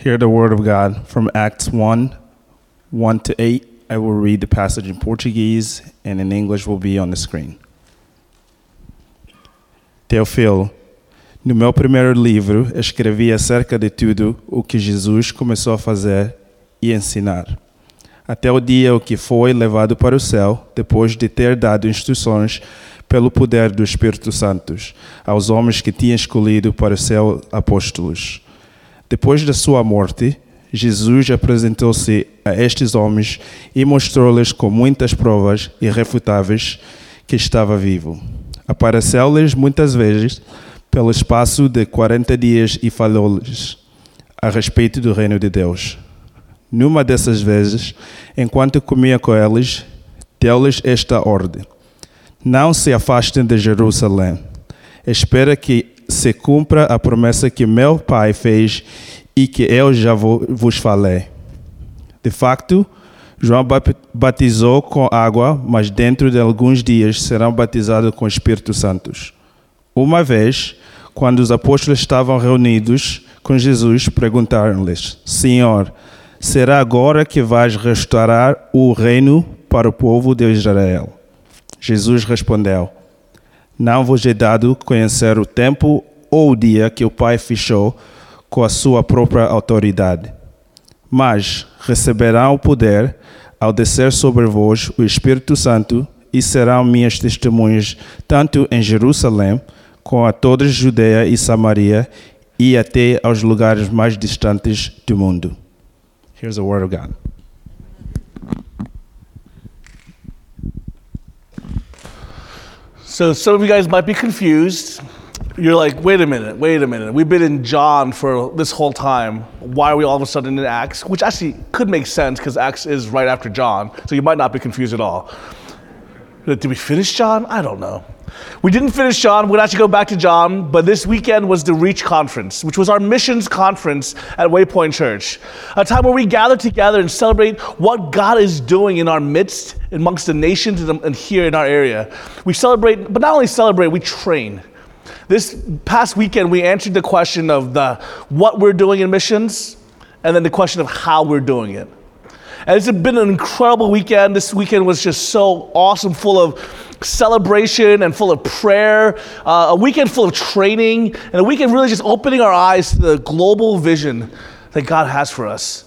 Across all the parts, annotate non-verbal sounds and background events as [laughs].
Hear the word of God from Acts 1 1 to 8. I will read the passage in Portuguese and in English will be on the screen. Teofilo, no meu primeiro livro escrevi acerca de tudo o que Jesus começou a fazer e ensinar, até o dia em que foi levado para o céu, depois de ter dado instruções pelo poder do Espírito Santo aos homens que tinha escolhido para ser apóstolos. Depois da sua morte, Jesus apresentou-se a estes homens e mostrou-lhes com muitas provas irrefutáveis que estava vivo. Apareceu-lhes muitas vezes pelo espaço de 40 dias e falou-lhes a respeito do reino de Deus. Numa dessas vezes, enquanto comia com eles, deu-lhes esta ordem: Não se afastem de Jerusalém. Espera que se cumpra a promessa que meu pai fez e que eu já vos falei. De facto, João batizou com água, mas dentro de alguns dias serão batizados com o Espírito Santo. Uma vez, quando os apóstolos estavam reunidos com Jesus, perguntaram-lhes: Senhor, será agora que vais restaurar o reino para o povo de Israel? Jesus respondeu: Não vos é dado conhecer o tempo ou o dia que o Pai fechou com a sua própria autoridade. Mas receberão o poder ao descer sobre vós o Espírito Santo e serão minhas testemunhas tanto em Jerusalém como a toda a Judeia e Samaria e até aos lugares mais distantes do mundo. Here's the word of God. So some of you guys might be confused. You're like, wait a minute, wait a minute. We've been in John for this whole time. Why are we all of a sudden in Acts? Which actually could make sense because Acts is right after John. So you might not be confused at all. Did we finish John? I don't know. We didn't finish John. We'd actually go back to John, but this weekend was the Reach Conference, which was our missions conference at Waypoint Church. A time where we gather together and celebrate what God is doing in our midst, amongst the nations and here in our area. We celebrate, but not only celebrate, we train. This past weekend, we answered the question of the what we're doing in missions, and then the question of how we're doing it. And it's been an incredible weekend. This weekend was just so awesome, full of celebration and full of prayer, uh, a weekend full of training, and a weekend really just opening our eyes to the global vision that God has for us.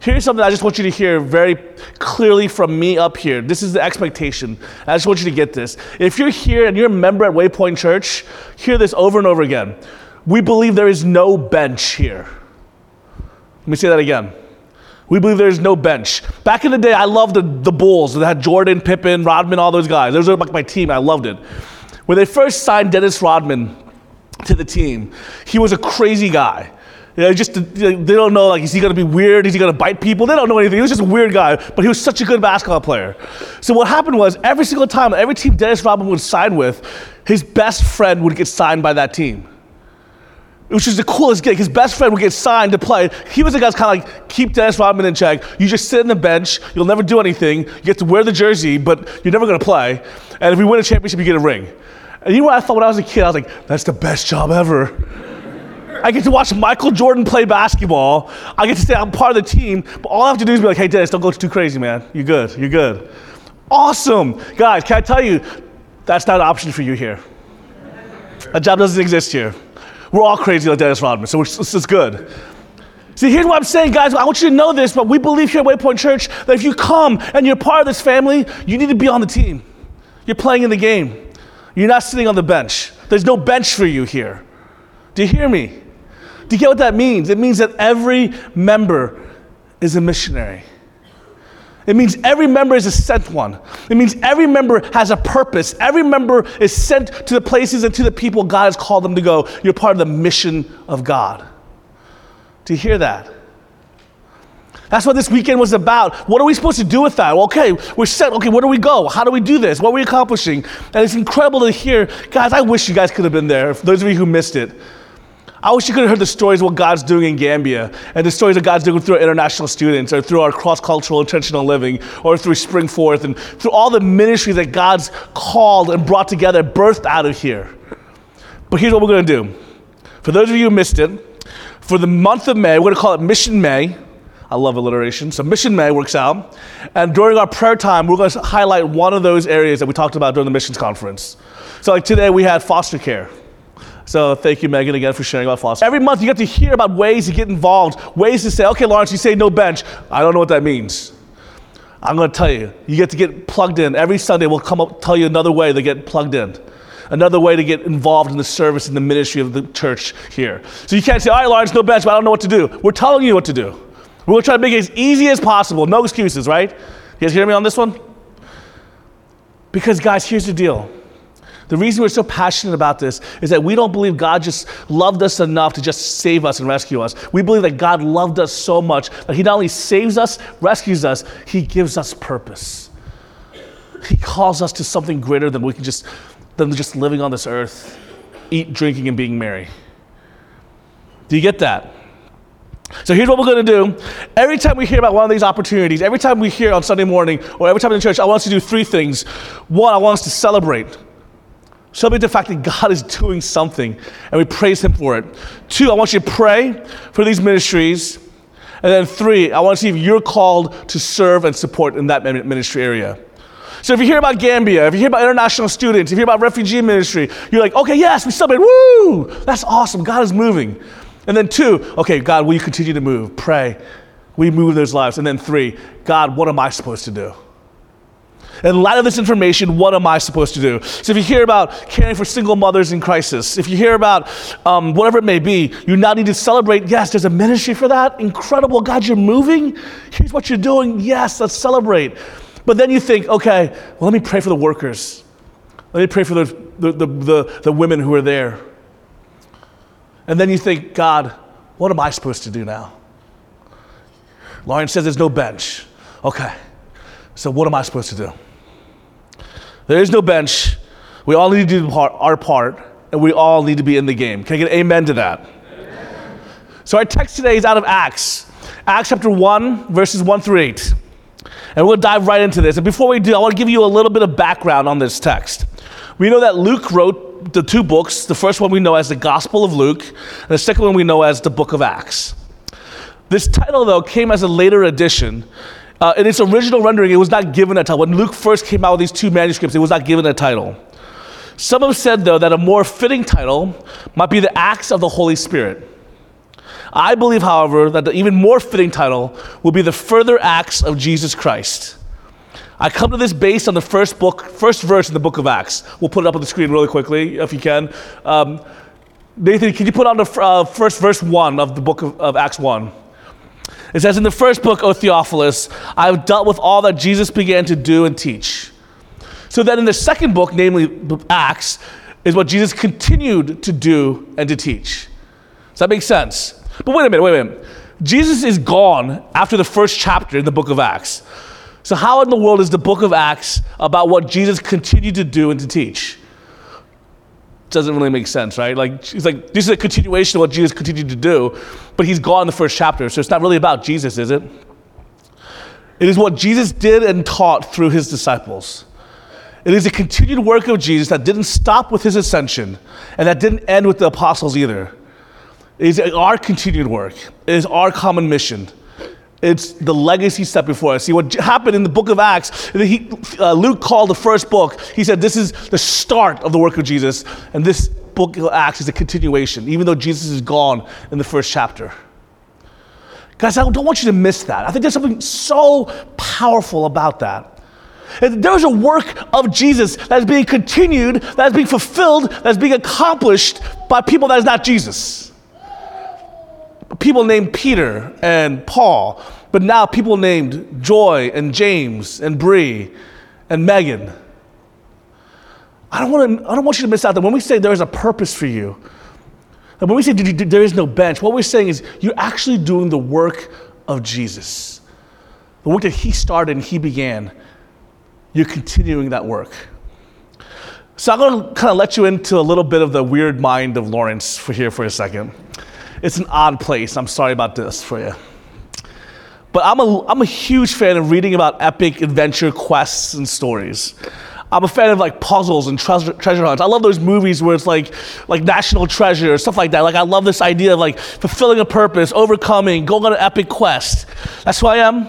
Here's something I just want you to hear very clearly from me up here. This is the expectation. I just want you to get this. If you're here and you're a member at Waypoint Church, hear this over and over again. We believe there is no bench here. Let me say that again. We believe there's no bench. Back in the day, I loved the, the Bulls that had Jordan, Pippen, Rodman, all those guys. Those were like my team. I loved it. When they first signed Dennis Rodman to the team, he was a crazy guy. You know, just they don't know like is he gonna be weird? Is he gonna bite people? They don't know anything. He was just a weird guy, but he was such a good basketball player. So what happened was every single time, every team Dennis Rodman would sign with, his best friend would get signed by that team which is the coolest gig. His best friend would get signed to play. He was the guy's kind of like, keep Dennis Rodman in check. You just sit on the bench. You'll never do anything. You get to wear the jersey, but you're never going to play. And if we win a championship, you get a ring. And you know what I thought when I was a kid? I was like, that's the best job ever. I get to watch Michael Jordan play basketball. I get to say I'm part of the team, but all I have to do is be like, hey, Dennis, don't go too crazy, man. You're good. You're good. Awesome. Guys, can I tell you, that's not an option for you here. That job doesn't exist here. We're all crazy like Dennis Rodman, so this is good. See, here's what I'm saying, guys. I want you to know this, but we believe here at Waypoint Church that if you come and you're part of this family, you need to be on the team. You're playing in the game. You're not sitting on the bench. There's no bench for you here. Do you hear me? Do you get what that means? It means that every member is a missionary. It means every member is a sent one. It means every member has a purpose. Every member is sent to the places and to the people God has called them to go. You're part of the mission of God. Do you hear that? That's what this weekend was about. What are we supposed to do with that? Well, okay, we're set. Okay, where do we go? How do we do this? What are we accomplishing? And it's incredible to hear. Guys, I wish you guys could have been there. Those of you who missed it, I wish you could have heard the stories of what God's doing in Gambia and the stories that God's doing through our international students or through our cross cultural intentional living or through Spring Forth and through all the ministry that God's called and brought together, birthed out of here. But here's what we're going to do. For those of you who missed it, For the month of May, we're going to call it Mission May. I love alliteration. So Mission May works out. And during our prayer time, we're going to highlight one of those areas that we talked about during the missions conference. So like today we had foster care. So thank you, Megan, again for sharing about foster. Every month you get to hear about ways to get involved, ways to say, okay, Lawrence, you say no bench. I don't know what that means. I'm going to tell you. You get to get plugged in. Every Sunday we'll come up tell you another way to get plugged in. Another way to get involved in the service and the ministry of the church here. So you can't say, all right, Lawrence, no bench, but I don't know what to do. We're telling you what to do. We're going to try to make it as easy as possible. No excuses, right? You guys hear me on this one? Because, guys, here's the deal. The reason we're so passionate about this is that we don't believe God just loved us enough to just save us and rescue us. We believe that God loved us so much that He not only saves us, rescues us, He gives us purpose. He calls us to something greater than we can just than just living on this earth, eat, drinking, and being merry. Do you get that? So here's what we're going to do. Every time we hear about one of these opportunities, every time we hear on Sunday morning, or every time in church, I want us to do three things. One, I want us to celebrate. Celebrate the fact that God is doing something, and we praise Him for it. Two, I want you to pray for these ministries. And then three, I want to see if you're called to serve and support in that ministry area. So if you hear about Gambia, if you hear about international students, if you hear about refugee ministry, you're like, okay, yes, we celebrate. Woo! That's awesome. God is moving. And then two, okay, God, will you continue to move? Pray. We move those lives. And then three, God, what am I supposed to do? In light of this information, what am I supposed to do? So, if you hear about caring for single mothers in crisis, if you hear about um, whatever it may be, you now need to celebrate. Yes, there's a ministry for that. Incredible. God, you're moving. Here's what you're doing. Yes, let's celebrate. But then you think, okay, well, let me pray for the workers. Let me pray for the, the, the, the, the women who are there. And then you think, God, what am I supposed to do now? Lawrence says there's no bench. Okay, so what am I supposed to do? There is no bench. We all need to do our part, and we all need to be in the game. Can I get amen to that? So our text today is out of Acts, Acts chapter 1, verses 1 through 8. And we'll dive right into this. And before we do, I want to give you a little bit of background on this text. We know that Luke wrote the two books. The first one we know as the Gospel of Luke, and the second one we know as the Book of Acts. This title, though, came as a later addition. Uh, in its original rendering, it was not given a title. When Luke first came out with these two manuscripts, it was not given a title. Some have said, though, that a more fitting title might be the Acts of the Holy Spirit. I believe, however, that the even more fitting title will be the further acts of Jesus Christ. I come to this based on the first book, first verse in the book of Acts. We'll put it up on the screen really quickly, if you can. Um, Nathan, can you put on the uh, first verse one of the book of, of Acts 1? It says, In the first book, O Theophilus, I have dealt with all that Jesus began to do and teach. So then in the second book, namely Acts, is what Jesus continued to do and to teach. Does that make sense? But wait a minute, wait a minute. Jesus is gone after the first chapter in the book of Acts. So, how in the world is the book of Acts about what Jesus continued to do and to teach? Doesn't really make sense, right? Like, it's like this is a continuation of what Jesus continued to do, but he's gone in the first chapter, so it's not really about Jesus, is it? It is what Jesus did and taught through his disciples. It is a continued work of Jesus that didn't stop with his ascension and that didn't end with the apostles either. It is our continued work, it is our common mission. It's the legacy set before us. See, what happened in the book of Acts, he, uh, Luke called the first book, he said, This is the start of the work of Jesus. And this book of Acts is a continuation, even though Jesus is gone in the first chapter. Guys, I don't want you to miss that. I think there's something so powerful about that. There's a work of Jesus that is being continued, that is being fulfilled, that is being accomplished by people that is not Jesus people named Peter and Paul, but now people named Joy and James and Bree and Megan. I don't, want to, I don't want you to miss out that when we say there is a purpose for you, that when we say there is no bench, what we're saying is you're actually doing the work of Jesus. The work that He started and He began. You're continuing that work. So I'm going to kind of let you into a little bit of the weird mind of Lawrence for here for a second. It's an odd place. I'm sorry about this for you. But I'm a, I'm a huge fan of reading about epic adventure quests and stories. I'm a fan of like puzzles and treasure, treasure hunts. I love those movies where it's like like National Treasure or stuff like that. Like I love this idea of like fulfilling a purpose, overcoming, going on an epic quest. That's who I am.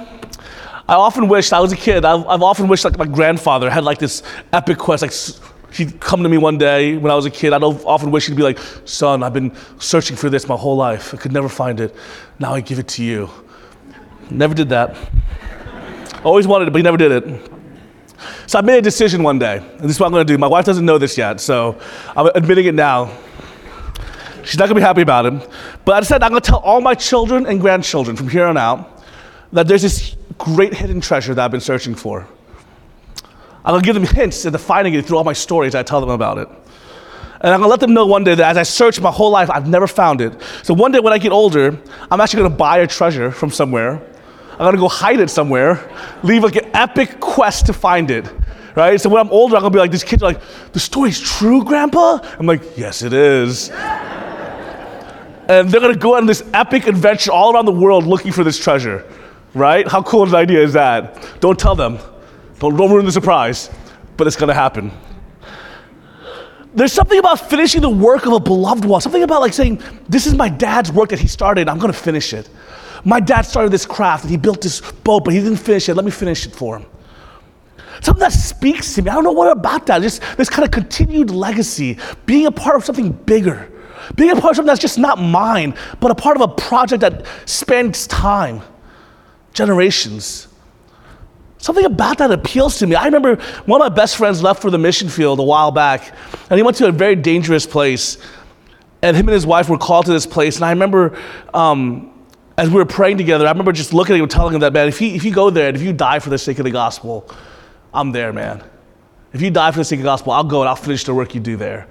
I often wished I was a kid. I've, I've often wished like my grandfather had like this epic quest. Like he'd come to me one day when I was a kid. I'd often wish he'd be like, "Son, I've been searching for this my whole life. I could never find it. Now I give it to you." Never did that. Always wanted it, but he never did it. So I made a decision one day, and this is what I'm gonna do. My wife doesn't know this yet, so I'm admitting it now. She's not gonna be happy about it. But I decided I'm gonna tell all my children and grandchildren from here on out that there's this great hidden treasure that I've been searching for. I'm gonna give them hints into finding it through all my stories I tell them about it. And I'm gonna let them know one day that as I search my whole life, I've never found it. So one day when I get older, I'm actually gonna buy a treasure from somewhere. I'm gonna go hide it somewhere, leave like an epic quest to find it. Right? So when I'm older, I'm gonna be like, these kids are like, the story's true, Grandpa? I'm like, yes, it is. and they're gonna go on this epic adventure all around the world looking for this treasure. Right? How cool of an idea is that? Don't tell them. Don't, don't ruin the surprise. But it's gonna happen there's something about finishing the work of a beloved one. Something about like saying, this is my dad's work that he started, I'm gonna finish it. My dad started this craft and he built this boat, but he didn't finish it. Let me finish it for him. Something that speaks to me. I don't know what about that. Just this kind of continued legacy, being a part of something bigger, being a part of something that's just not mine, but a part of a project that spans time, generations. Something about that appeals to me. I remember one of my best friends left for the mission field a while back, and he went to a very dangerous place. And him and his wife were called to this place. And I remember um, as we were praying together, I remember just looking at him telling him that, man, if you, if you go there and if you die for the sake of the gospel, I'm there, man. If you die for the sake of the gospel, I'll go and I'll finish the work you do there.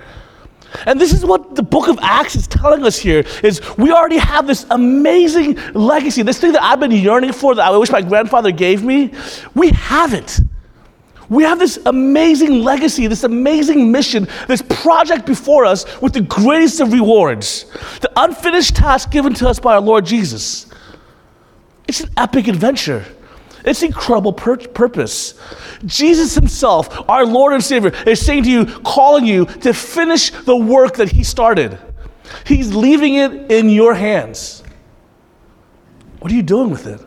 And this is what the book of Acts is telling us here is we already have this amazing legacy. This thing that I've been yearning for that I wish my grandfather gave me, we have it. We have this amazing legacy, this amazing mission, this project before us with the greatest of rewards. The unfinished task given to us by our Lord Jesus. It's an epic adventure. It's incredible pur- purpose. Jesus Himself, our Lord and Savior, is saying to you, calling you to finish the work that He started. He's leaving it in your hands. What are you doing with it?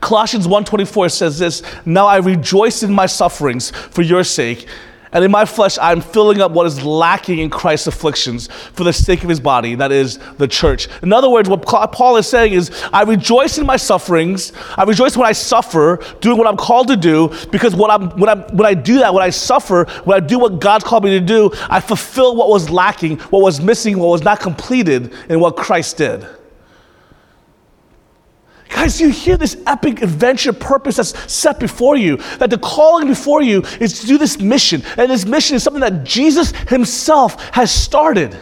Colossians 1:24 says this, "Now I rejoice in my sufferings for your sake, and in my flesh I am filling up what is lacking in Christ's afflictions for the sake of his body, that is the church." In other words, what Paul is saying is, I rejoice in my sufferings. I rejoice when I suffer, doing what I'm called to do, because when, I'm, when, I'm, when I do that, when I suffer, when I do what God's called me to do, I fulfill what was lacking, what was missing, what was not completed in what Christ did. Guys, you hear this epic adventure purpose that's set before you. That the calling before you is to do this mission. And this mission is something that Jesus himself has started.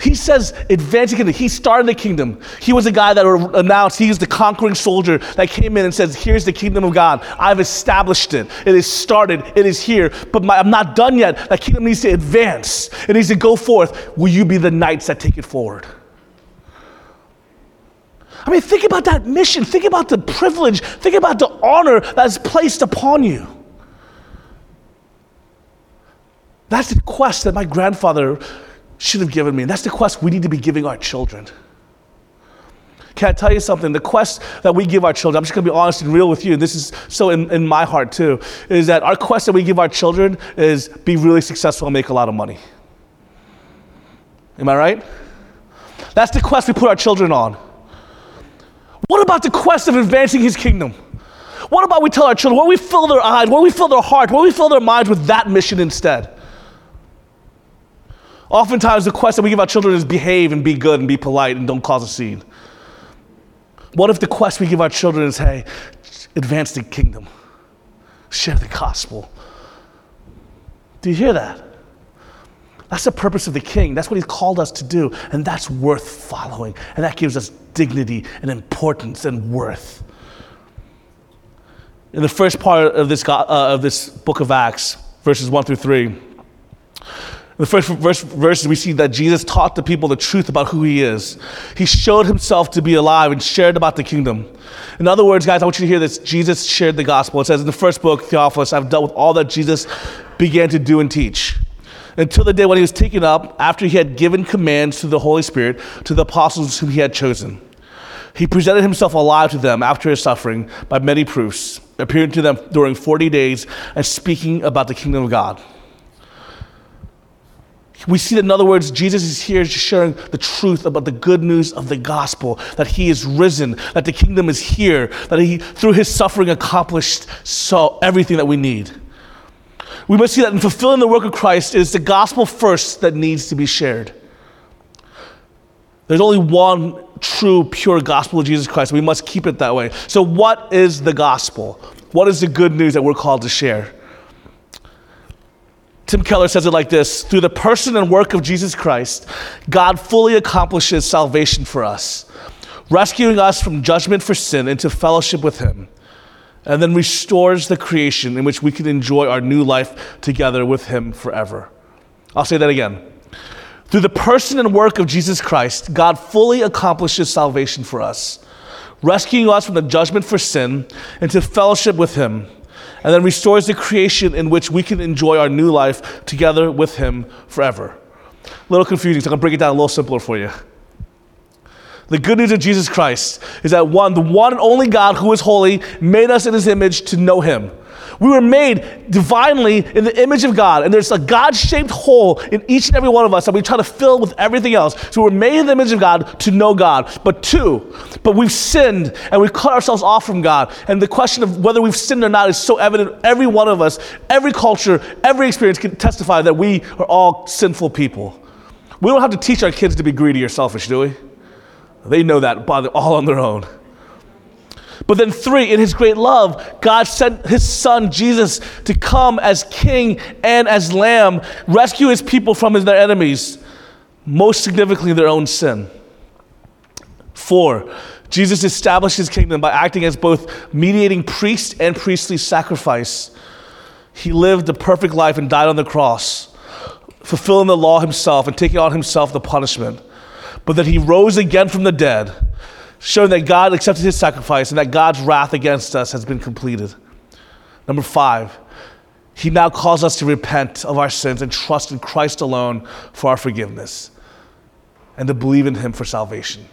He says, advancing kingdom. He started the kingdom. He was the guy that announced, he was the conquering soldier that came in and says, Here's the kingdom of God. I've established it. It is started. It is here. But my, I'm not done yet. That kingdom needs to advance. It needs to go forth. Will you be the knights that take it forward? I mean, think about that mission. Think about the privilege. Think about the honor that's placed upon you. That's the quest that my grandfather should have given me. That's the quest we need to be giving our children. Can I tell you something? The quest that we give our children, I'm just gonna be honest and real with you, and this is so in, in my heart too, is that our quest that we give our children is be really successful and make a lot of money. Am I right? That's the quest we put our children on. What about the quest of advancing his kingdom? What about we tell our children, what we fill their eyes, what we fill their heart, what we fill their minds with that mission instead? Oftentimes, the quest that we give our children is behave and be good and be polite and don't cause a scene. What if the quest we give our children is, hey, advance the kingdom, share the gospel? Do you hear that? That's the purpose of the king. That's what he's called us to do. And that's worth following. And that gives us dignity and importance and worth. In the first part of this, uh, of this book of Acts, verses 1 through 3, In the first verse, verse, we see that Jesus taught the people the truth about who he is. He showed himself to be alive and shared about the kingdom. In other words, guys, I want you to hear this. Jesus shared the gospel. It says in the first book, Theophilus, I've dealt with all that Jesus began to do and teach. Until the day when he was taken up, after he had given commands to the Holy Spirit, to the apostles whom he had chosen. He presented himself alive to them after his suffering by many proofs, appearing to them during 40 days and speaking about the kingdom of God. We see that, in other words, Jesus is here sharing the truth about the good news of the gospel that he is risen, that the kingdom is here, that he, through his suffering, accomplished so everything that we need. We must see that in fulfilling the work of Christ, it is the gospel first that needs to be shared. There's only one true, pure gospel of Jesus Christ. We must keep it that way. So, what is the gospel? What is the good news that we're called to share? Tim Keller says it like this Through the person and work of Jesus Christ, God fully accomplishes salvation for us, rescuing us from judgment for sin into fellowship with Him, and then restores the creation in which we can enjoy our new life together with Him forever. I'll say that again. Through the person and work of Jesus Christ, God fully accomplishes salvation for us, rescuing us from the judgment for sin into fellowship with Him and then restores the creation in which we can enjoy our new life together with Him forever. A little confusing, so I'm gonna break it down a little simpler for you. The good news of Jesus Christ is that one, the one and only God who is holy, made us in His image to know Him. We were made divinely in the image of God, and there's a God shaped hole in each and every one of us that we try to fill with everything else. So we're made in the image of God to know God. But two, but we've sinned and we've cut ourselves off from God. And the question of whether we've sinned or not is so evident. Every one of us, every culture, every experience can testify that we are all sinful people. We don't have to teach our kids to be greedy or selfish, do we? They know that by all on their own. But then, three, in his great love, God sent his son Jesus to come as king and as lamb, rescue his people from their enemies, most significantly, their own sin. Four, Jesus established his kingdom by acting as both mediating priest and priestly sacrifice. He lived a perfect life and died on the cross, fulfilling the law himself and taking on himself the punishment. But that he rose again from the dead showing that God accepted his sacrifice and that God's wrath against us has been completed. Number five, he now calls us to repent of our sins and trust in Christ alone for our forgiveness and to believe in him for salvation.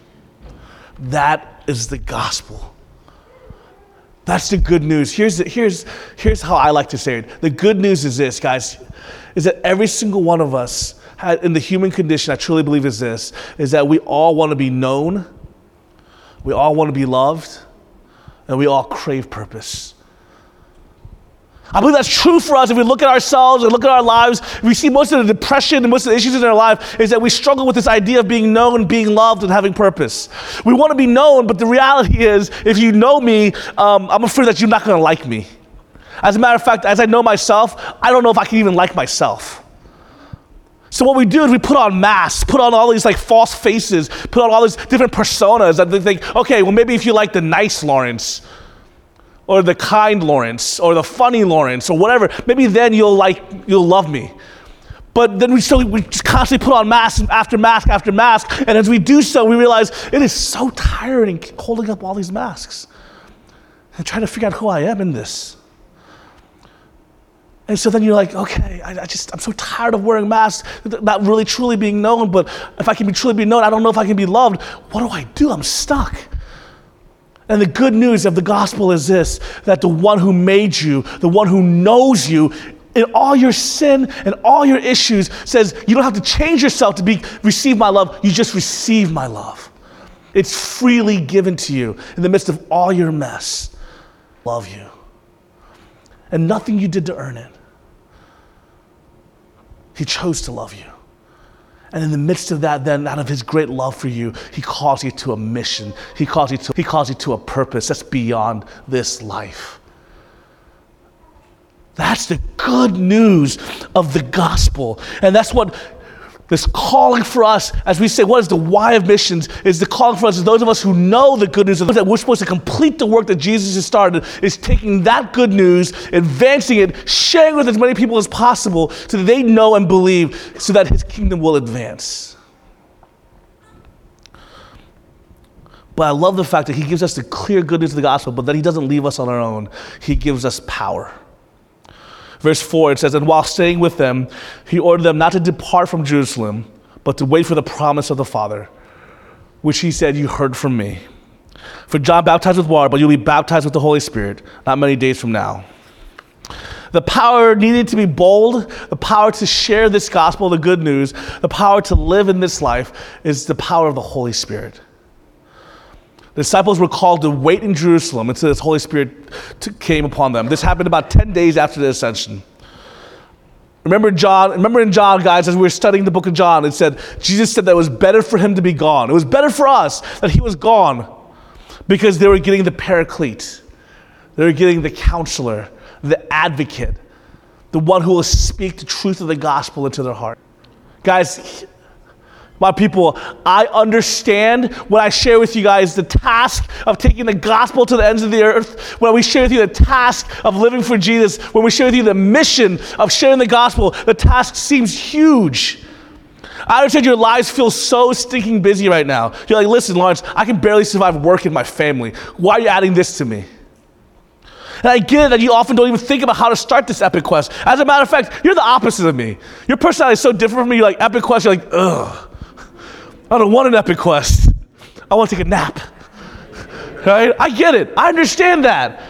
That is the gospel. That's the good news. Here's, the, here's, here's how I like to say it. The good news is this, guys, is that every single one of us in the human condition, I truly believe is this, is that we all want to be known we all want to be loved, and we all crave purpose. I believe that's true for us if we look at ourselves and look at our lives. We see most of the depression and most of the issues in our life is that we struggle with this idea of being known, being loved, and having purpose. We want to be known, but the reality is, if you know me, um, I'm afraid that you're not going to like me. As a matter of fact, as I know myself, I don't know if I can even like myself. So what we do is we put on masks, put on all these like false faces, put on all these different personas that they think, okay, well maybe if you like the nice Lawrence, or the kind Lawrence, or the funny Lawrence, or whatever, maybe then you'll like you'll love me. But then we still we just constantly put on mask after mask after mask, and as we do so, we realize it is so tiring holding up all these masks and trying to figure out who I am in this. And so then you're like, okay, I, I, just, I'm so tired of wearing masks, not really truly being known, but if I can be truly be known, I don't know if I can be loved. What do I do? I'm stuck. And the good news of the gospel is this that the one who made you, the one who knows you, in all your sin and all your issues, says you don't have to change yourself to be, receive my love, you just receive my love. It's freely given to you in the midst of all your mess. Love you and nothing you did to earn it. He chose to love you. And in the midst of that, then out of his great love for you, he calls you to a mission. He calls you to, he calls you to a purpose that's beyond this life. That's the good news of the gospel. And that's what This calling for us, as we say, what is the why of missions? Is the calling for us, is those of us who know the good news, that we're supposed to complete the work that Jesus has started, is taking that good news, advancing it, sharing with as many people as possible so that they know and believe so that his kingdom will advance. But I love the fact that he gives us the clear good news of the gospel, but that he doesn't leave us on our own. He gives us power. Verse 4, it says, And while staying with them, he ordered them not to depart from Jerusalem, but to wait for the promise of the Father, which he said, You heard from me. For John baptized with water, but you'll be baptized with the Holy Spirit not many days from now. The power needed to be bold, the power to share this gospel, the good news, the power to live in this life is the power of the Holy Spirit. The disciples were called to wait in Jerusalem until the Holy Spirit came upon them. This happened about 10 days after the ascension. Remember John, remember in John, guys, as we were studying the book of John, it said, Jesus said that it was better for him to be gone. It was better for us that he was gone because they were getting the paraclete. They were getting the counselor, the advocate, the one who will speak the truth of the gospel into their heart. Guys, my people, I understand when I share with you guys the task of taking the gospel to the ends of the earth, when we share with you the task of living for Jesus, when we share with you the mission of sharing the gospel, the task seems huge. I understand your lives feel so stinking busy right now. You're like, listen, Lawrence, I can barely survive work and my family. Why are you adding this to me? And I get it that you often don't even think about how to start this epic quest. As a matter of fact, you're the opposite of me. Your personality is so different from me. You're like, epic quest, you're like, ugh. I don't want an epic quest. I want to take a nap. Right? I get it. I understand that.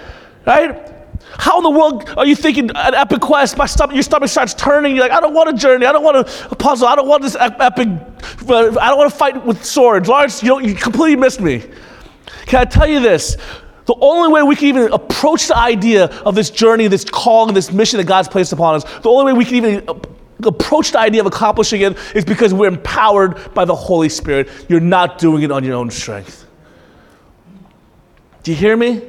Right? How in the world are you thinking an epic quest? My stomach, your stomach starts turning. You're like, I don't want a journey. I don't want a puzzle. I don't want this epic. Uh, I don't want to fight with swords. Lawrence, you, you completely missed me. Can I tell you this? The only way we can even approach the idea of this journey, this calling, this mission that God's placed upon us, the only way we can even uh, approach the idea of accomplishing it is because we're empowered by the Holy Spirit. You're not doing it on your own strength. Do you hear me?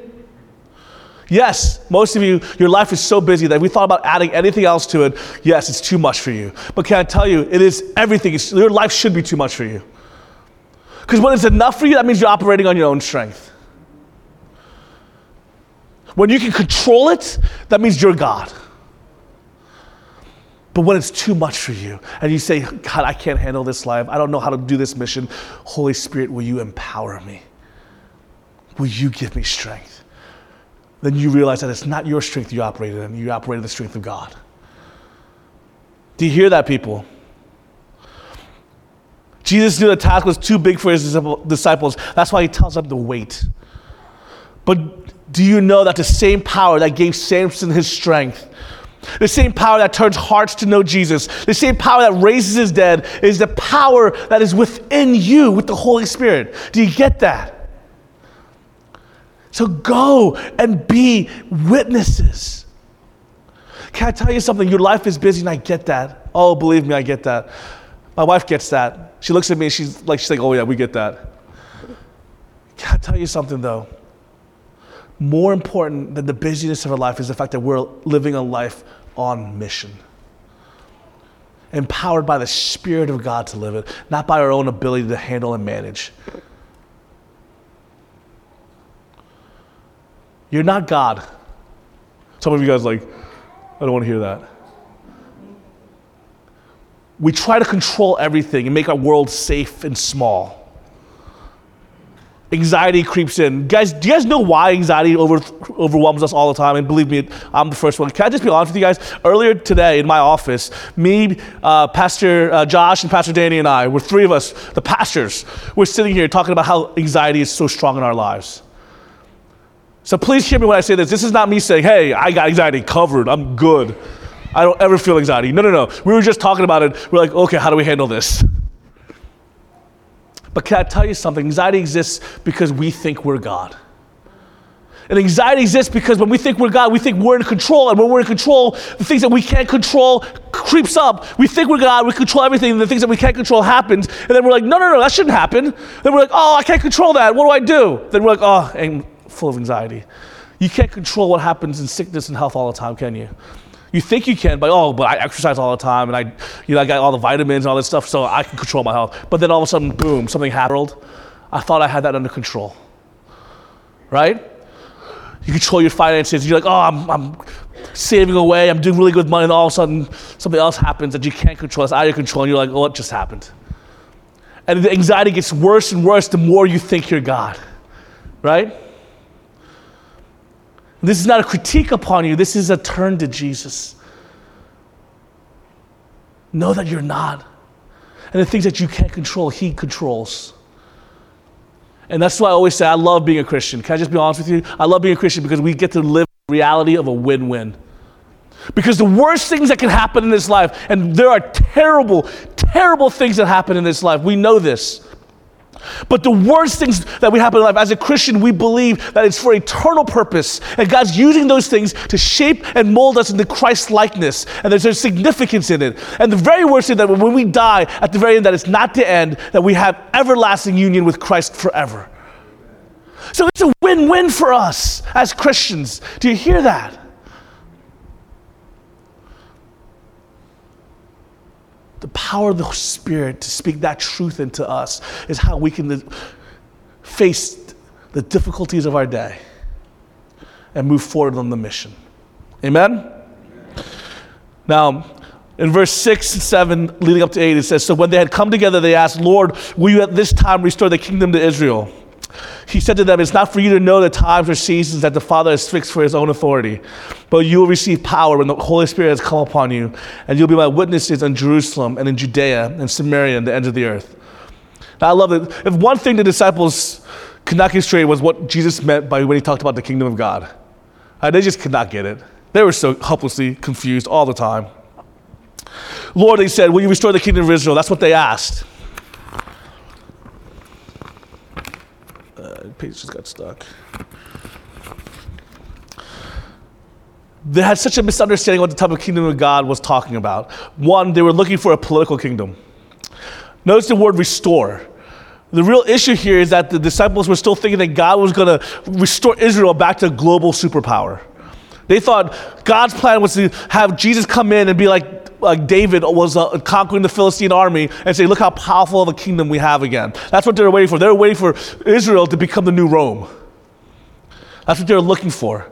Yes, most of you, your life is so busy that if we thought about adding anything else to it, yes, it's too much for you. But can I tell you, it is everything. Your life should be too much for you. Because when it's enough for you, that means you're operating on your own strength. When you can control it, that means you're God. But when it's too much for you and you say, God, I can't handle this life, I don't know how to do this mission, Holy Spirit, will you empower me? Will you give me strength? Then you realize that it's not your strength you operated in, you operated the strength of God. Do you hear that, people? Jesus knew the task was too big for his disciples. That's why he tells them to wait. But do you know that the same power that gave Samson his strength the same power that turns hearts to know Jesus, the same power that raises his dead, is the power that is within you with the Holy Spirit. Do you get that? So go and be witnesses. Can I tell you something? Your life is busy, and I get that. Oh, believe me, I get that. My wife gets that. She looks at me and she's like, she's like, oh yeah, we get that. Can I tell you something though? More important than the busyness of our life is the fact that we're living a life on mission. Empowered by the Spirit of God to live it, not by our own ability to handle and manage. You're not God. Some of you guys like, I don't want to hear that. We try to control everything and make our world safe and small anxiety creeps in. Guys, do you guys know why anxiety over, overwhelms us all the time? And believe me, I'm the first one. Can I just be honest with you guys? Earlier today in my office, me, uh, Pastor uh, Josh, and Pastor Danny and I, we're three of us, the pastors, we're sitting here talking about how anxiety is so strong in our lives. So please hear me when I say this. This is not me saying, hey, I got anxiety covered, I'm good. I don't ever feel anxiety. No, no, no. We were just talking about it. We're like, okay, how do we handle this? But can I tell you something? Anxiety exists because we think we're God. And anxiety exists because when we think we're God, we think we're in control. And when we're in control, the things that we can't control creeps up. We think we're God, we control everything, and the things that we can't control happens. And then we're like, no, no, no, that shouldn't happen. Then we're like, oh, I can't control that. What do I do? Then we're like, oh, I'm full of anxiety. You can't control what happens in sickness and health all the time, can you? You think you can, but oh, but I exercise all the time and I, you know, I got all the vitamins and all this stuff, so I can control my health. But then all of a sudden, boom, something happened. I thought I had that under control. Right? You control your finances. You're like, oh, I'm, I'm saving away. I'm doing really good money. And all of a sudden, something else happens that you can't control. It's out of your control. And you're like, oh, what just happened? And the anxiety gets worse and worse the more you think you're God. Right? This is not a critique upon you, this is a turn to Jesus. Know that you're not. And the things that you can't control, He controls. And that's why I always say I love being a Christian. Can I just be honest with you? I love being a Christian because we get to live the reality of a win win. Because the worst things that can happen in this life, and there are terrible, terrible things that happen in this life, we know this. But the worst things that we happen in life, as a Christian, we believe that it's for eternal purpose. And God's using those things to shape and mold us into Christ likeness. And there's a significance in it. And the very worst thing that when we die, at the very end, that it's not the end, that we have everlasting union with Christ forever. So it's a win win for us as Christians. Do you hear that? The power of the Spirit to speak that truth into us is how we can face the difficulties of our day and move forward on the mission. Amen? Now, in verse 6 and 7, leading up to 8, it says So when they had come together, they asked, Lord, will you at this time restore the kingdom to Israel? He said to them, It's not for you to know the times or seasons that the Father has fixed for his own authority, but you will receive power when the Holy Spirit has come upon you, and you'll be my witnesses in Jerusalem and in Judea and Samaria and the ends of the earth. Now, I love it. If one thing the disciples could not get straight was what Jesus meant by when he talked about the kingdom of God, uh, they just could not get it. They were so hopelessly confused all the time. Lord, they said, Will you restore the kingdom of Israel? That's what they asked. Page just got stuck. They had such a misunderstanding what the type of kingdom of God was talking about. One, they were looking for a political kingdom. Notice the word restore. The real issue here is that the disciples were still thinking that God was going to restore Israel back to global superpower. They thought God's plan was to have Jesus come in and be like like David was uh, conquering the Philistine army and say, look how powerful of a kingdom we have again. That's what they were waiting for. They were waiting for Israel to become the new Rome. That's what they were looking for.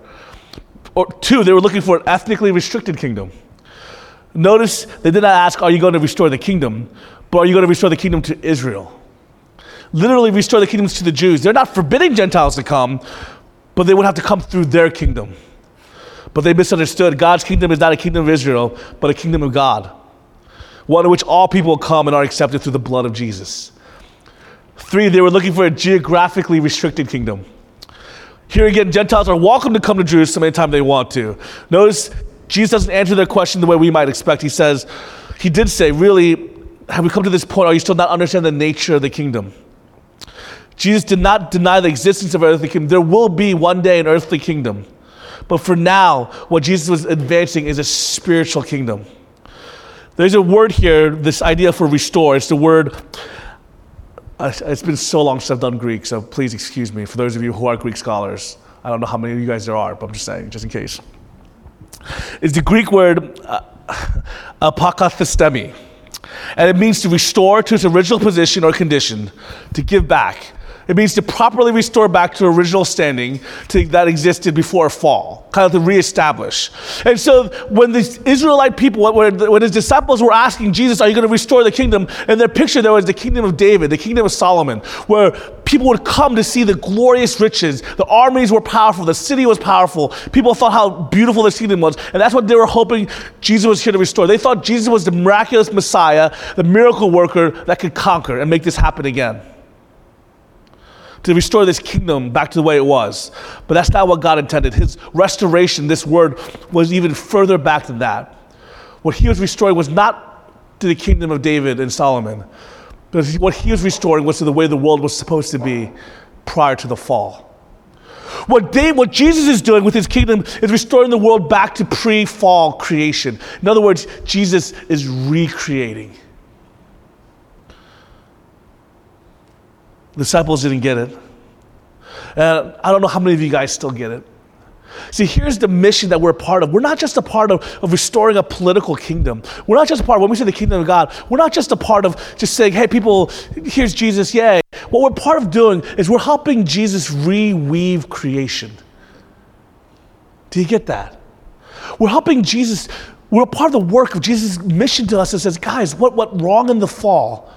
Or two, they were looking for an ethnically restricted kingdom. Notice they did not ask, are you going to restore the kingdom? But are you going to restore the kingdom to Israel? Literally restore the kingdoms to the Jews. They're not forbidding Gentiles to come, but they would have to come through their kingdom. But they misunderstood God's kingdom is not a kingdom of Israel, but a kingdom of God, one in which all people come and are accepted through the blood of Jesus. Three, they were looking for a geographically restricted kingdom. Here again, Gentiles are welcome to come to Jerusalem anytime they want to. Notice Jesus doesn't answer their question the way we might expect. He says, He did say, Really, have we come to this point? Are you still not understanding the nature of the kingdom? Jesus did not deny the existence of earthly kingdom. There will be one day an earthly kingdom. But for now, what Jesus was advancing is a spiritual kingdom. There's a word here, this idea for restore. It's the word, uh, it's been so long since I've done Greek, so please excuse me for those of you who are Greek scholars. I don't know how many of you guys there are, but I'm just saying, just in case. It's the Greek word uh, and it means to restore to its original position or condition, to give back. It means to properly restore back to original standing to, that existed before fall, kind of to reestablish. And so when the Israelite people, when, his disciples were asking Jesus, Are you going to restore the kingdom? In their picture, there was the kingdom of David, the kingdom of Solomon, where people would come to see the glorious riches. The armies were powerful, the city was powerful. People thought how beautiful this kingdom was. And that's what they were hoping Jesus was here to restore. They thought Jesus was the miraculous Messiah, the miracle worker that could conquer and make this happen again to restore this kingdom back to the way it was. But that's not what God intended. His restoration, this word, was even further back than that. What he was restoring was not to the kingdom of David and Solomon, but what he was restoring was to the way the world was supposed to be prior to the fall. What, Dave, what Jesus is doing with his kingdom is restoring the world back to pre fall creation. In other words, Jesus is recreating. The disciples didn't get it. And I don't know how many of you guys still get it. See, here's the mission that we're a part of. We're not just a part of, of restoring a political kingdom. We're not just a part, of, when we say the kingdom of God, we're not just a part of just saying, hey, people, here's Jesus, yay. What we're part of doing is we're helping Jesus reweave creation. Do you get that? We're helping Jesus, we're a part of the work of Jesus' mission to us that says, guys, what went wrong in the fall?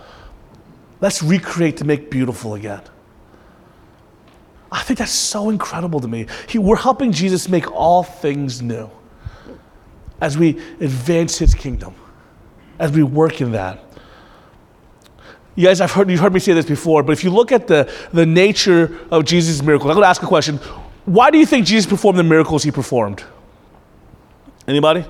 Let's recreate to make beautiful again. I think that's so incredible to me. He, we're helping Jesus make all things new as we advance his kingdom, as we work in that. You guys, I've heard, you've heard me say this before, but if you look at the, the nature of Jesus' miracles, I'm going to ask a question. Why do you think Jesus performed the miracles he performed? Anybody?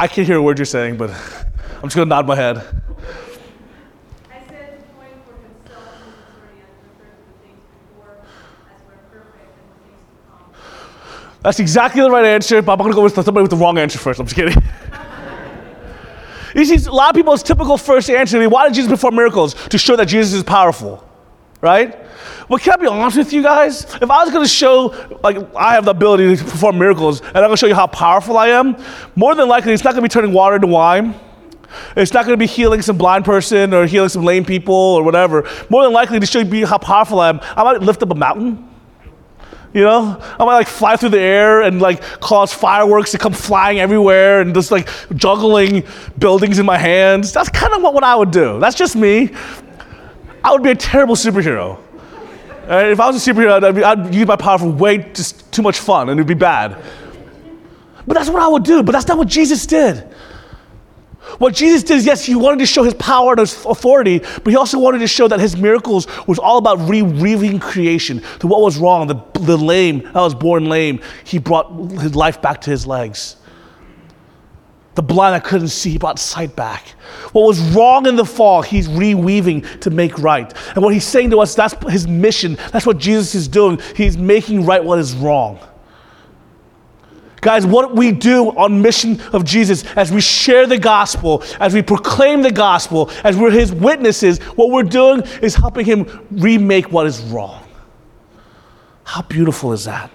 I can't hear a word you're saying, but [laughs] I'm just going to nod my head. I said point for himself and his already understood the things before as were perfect and the things to come. That's exactly the right answer, but I'm going to go with somebody with the wrong answer first. I'm just kidding. [laughs] you see, a lot of people's typical first answer is why did Jesus perform miracles? To show that Jesus is powerful, right? But can I be honest with you guys? If I was going to show, like, I have the ability to perform miracles, and I'm going to show you how powerful I am, more than likely it's not going to be turning water into wine. It's not going to be healing some blind person or healing some lame people or whatever. More than likely to show you how powerful I am, I might lift up a mountain. You know, I might like fly through the air and like cause fireworks to come flying everywhere and just like juggling buildings in my hands. That's kind of what, what I would do. That's just me. I would be a terrible superhero. Uh, if I was a superhero, I'd, be, I'd use my power for way just too much fun and it'd be bad. But that's what I would do. But that's not what Jesus did. What Jesus did is, yes, he wanted to show his power and his authority, but he also wanted to show that his miracles was all about reweaving creation. To what was wrong, the, the lame, that was born lame, he brought his life back to his legs. The blind that couldn't see, he brought sight back. What was wrong in the fall, he's reweaving to make right. And what he's saying to us, that's his mission. That's what Jesus is doing. He's making right what is wrong. Guys, what we do on mission of Jesus as we share the gospel, as we proclaim the gospel, as we're his witnesses, what we're doing is helping him remake what is wrong. How beautiful is that?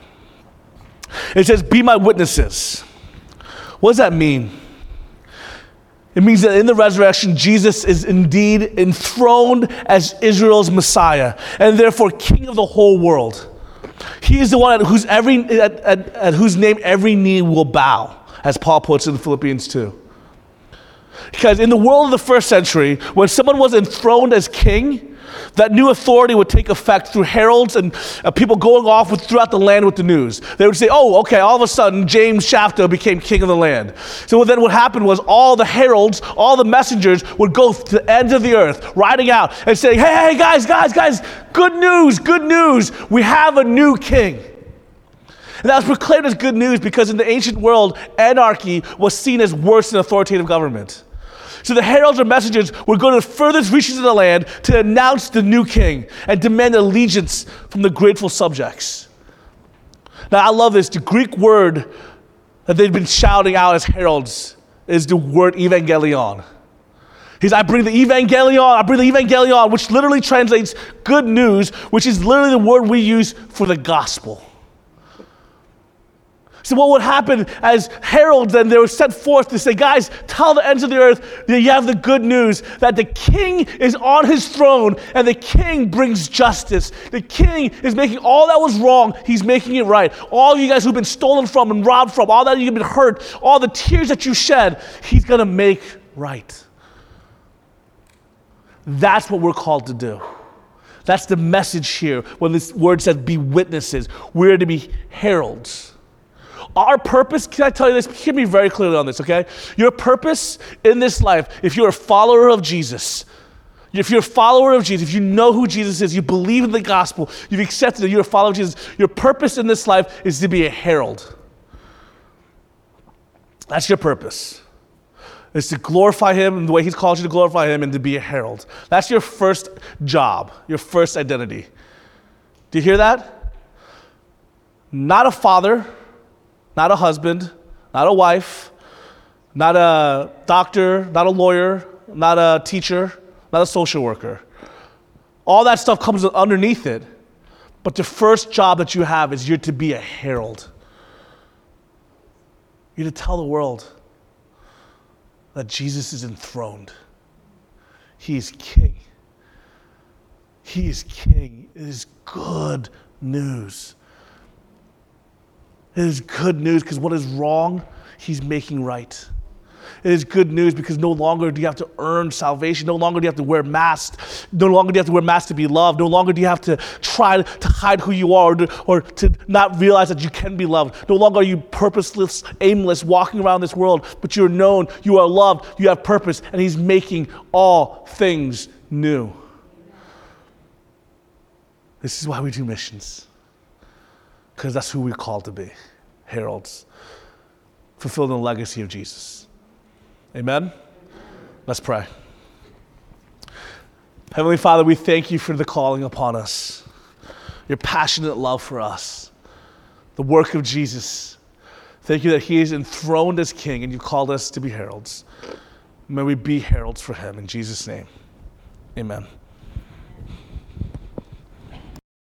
It says, Be my witnesses. What does that mean? It means that in the resurrection, Jesus is indeed enthroned as Israel's Messiah and therefore King of the whole world. He is the one at whose, every, at, at, at whose name every knee will bow, as Paul puts in the Philippians 2. Because in the world of the first century, when someone was enthroned as king, that new authority would take effect through heralds and uh, people going off with, throughout the land with the news. They would say, oh, okay, all of a sudden James Shafto became king of the land. So then what happened was all the heralds, all the messengers would go to the ends of the earth, riding out and saying, hey, hey, guys, guys, guys, good news, good news. We have a new king. And that was proclaimed as good news because in the ancient world, anarchy was seen as worse than authoritative government. So the heralds or messengers would go to the furthest reaches of the land to announce the new king and demand allegiance from the grateful subjects. Now, I love this. The Greek word that they've been shouting out as heralds is the word evangelion. He's, I bring the evangelion, I bring the evangelion, which literally translates good news, which is literally the word we use for the gospel. So, what would happen as heralds then they were sent forth to say, guys, tell the ends of the earth that you have the good news that the king is on his throne and the king brings justice. The king is making all that was wrong, he's making it right. All you guys who've been stolen from and robbed from, all that you've been hurt, all the tears that you shed, he's gonna make right. That's what we're called to do. That's the message here when this word says be witnesses. We're to be heralds. Our purpose, can I tell you this? Hear me very clearly on this, okay? Your purpose in this life, if you're a follower of Jesus, if you're a follower of Jesus, if you know who Jesus is, you believe in the gospel, you've accepted that you're a follower of Jesus, your purpose in this life is to be a herald. That's your purpose. Is to glorify him in the way he's called you to glorify him and to be a herald. That's your first job, your first identity. Do you hear that? Not a father, not a husband, not a wife, not a doctor, not a lawyer, not a teacher, not a social worker. All that stuff comes underneath it. But the first job that you have is you're to be a herald. You're to tell the world that Jesus is enthroned. He is king. He is king. It is good news. It is good news because what is wrong, he's making right. It is good news because no longer do you have to earn salvation. No longer do you have to wear masks. No longer do you have to wear masks to be loved. No longer do you have to try to hide who you are or to, or to not realize that you can be loved. No longer are you purposeless, aimless, walking around this world, but you're known, you are loved, you have purpose, and He's making all things new. This is why we do missions, because that's who we're called to be heralds, fulfilling the legacy of Jesus. Amen? Let's pray. Heavenly Father, we thank you for the calling upon us, your passionate love for us, the work of Jesus. Thank you that he is enthroned as king and you called us to be heralds. May we be heralds for him in Jesus' name. Amen.